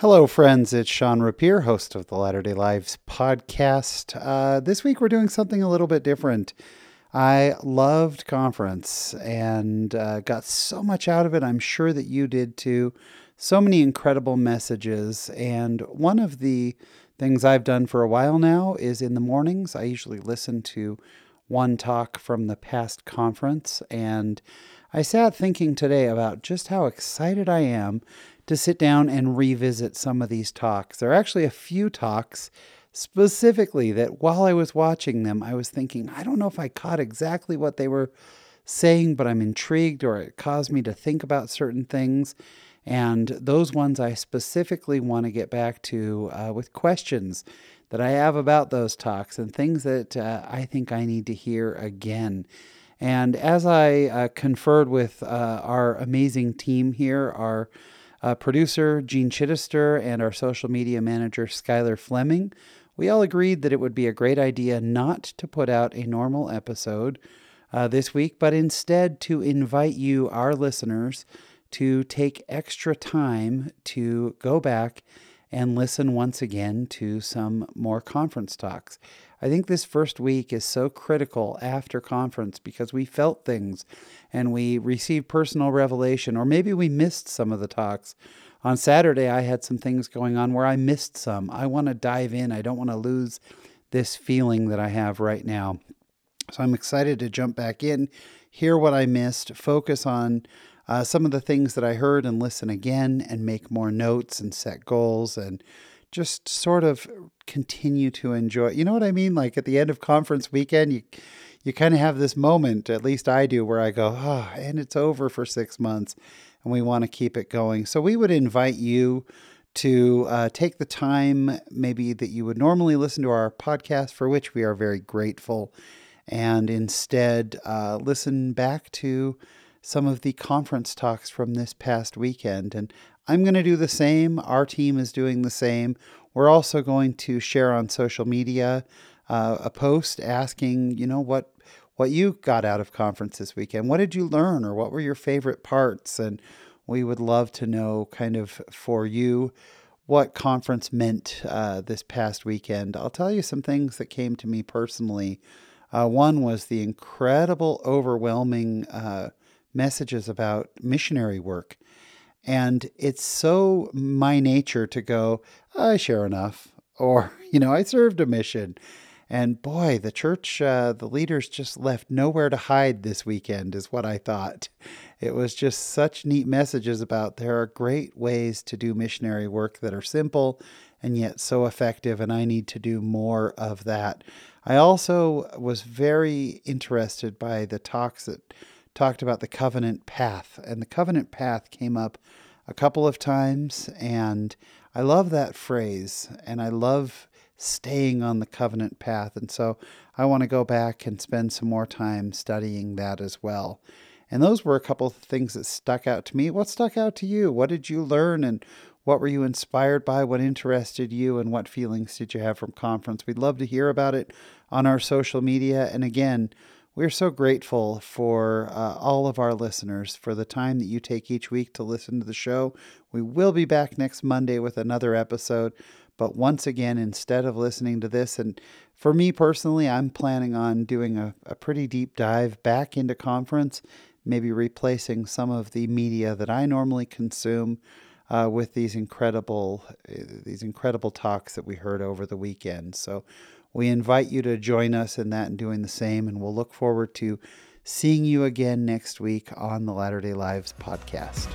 Hello, friends. It's Sean Rapier, host of the Latter day Lives podcast. Uh, this week, we're doing something a little bit different. I loved conference and uh, got so much out of it. I'm sure that you did too. So many incredible messages. And one of the things I've done for a while now is in the mornings, I usually listen to one talk from the past conference. And I sat thinking today about just how excited I am to sit down and revisit some of these talks. There are actually a few talks specifically that while I was watching them, I was thinking, I don't know if I caught exactly what they were saying, but I'm intrigued or it caused me to think about certain things. And those ones I specifically want to get back to uh, with questions that I have about those talks and things that uh, I think I need to hear again. And as I uh, conferred with uh, our amazing team here, our uh, producer, Gene Chittister, and our social media manager, Skylar Fleming, we all agreed that it would be a great idea not to put out a normal episode uh, this week, but instead to invite you, our listeners, to take extra time to go back and listen once again to some more conference talks. I think this first week is so critical after conference because we felt things and we received personal revelation, or maybe we missed some of the talks. On Saturday, I had some things going on where I missed some. I want to dive in, I don't want to lose this feeling that I have right now. So I'm excited to jump back in, hear what I missed, focus on uh, some of the things that I heard and listen again and make more notes and set goals and just sort of continue to enjoy. You know what I mean? Like at the end of conference weekend, you you kind of have this moment, at least I do, where I go, oh, and it's over for six months, and we want to keep it going. So we would invite you to uh, take the time, maybe that you would normally listen to our podcast, for which we are very grateful, and instead uh, listen back to some of the conference talks from this past weekend. And I'm going to do the same. Our team is doing the same. We're also going to share on social media uh, a post asking, you know, what what you got out of conference this weekend. What did you learn, or what were your favorite parts? And we would love to know, kind of, for you, what conference meant uh, this past weekend. I'll tell you some things that came to me personally. Uh, one was the incredible, overwhelming uh, messages about missionary work. And it's so my nature to go, I share enough, or, you know, I served a mission. And boy, the church, uh, the leaders just left nowhere to hide this weekend, is what I thought. It was just such neat messages about there are great ways to do missionary work that are simple and yet so effective, and I need to do more of that. I also was very interested by the talks that talked about the covenant path, and the covenant path came up a couple of times, and I love that phrase, and I love staying on the covenant path. And so I want to go back and spend some more time studying that as well. And those were a couple of things that stuck out to me. What stuck out to you? What did you learn and what were you inspired by? What interested you and what feelings did you have from conference? We'd love to hear about it on our social media. And again, we're so grateful for uh, all of our listeners for the time that you take each week to listen to the show. We will be back next Monday with another episode. But once again, instead of listening to this, and for me personally, I'm planning on doing a, a pretty deep dive back into conference, maybe replacing some of the media that I normally consume uh, with these incredible uh, these incredible talks that we heard over the weekend. So we invite you to join us in that and doing the same, and we'll look forward to seeing you again next week on the Latter day Lives podcast.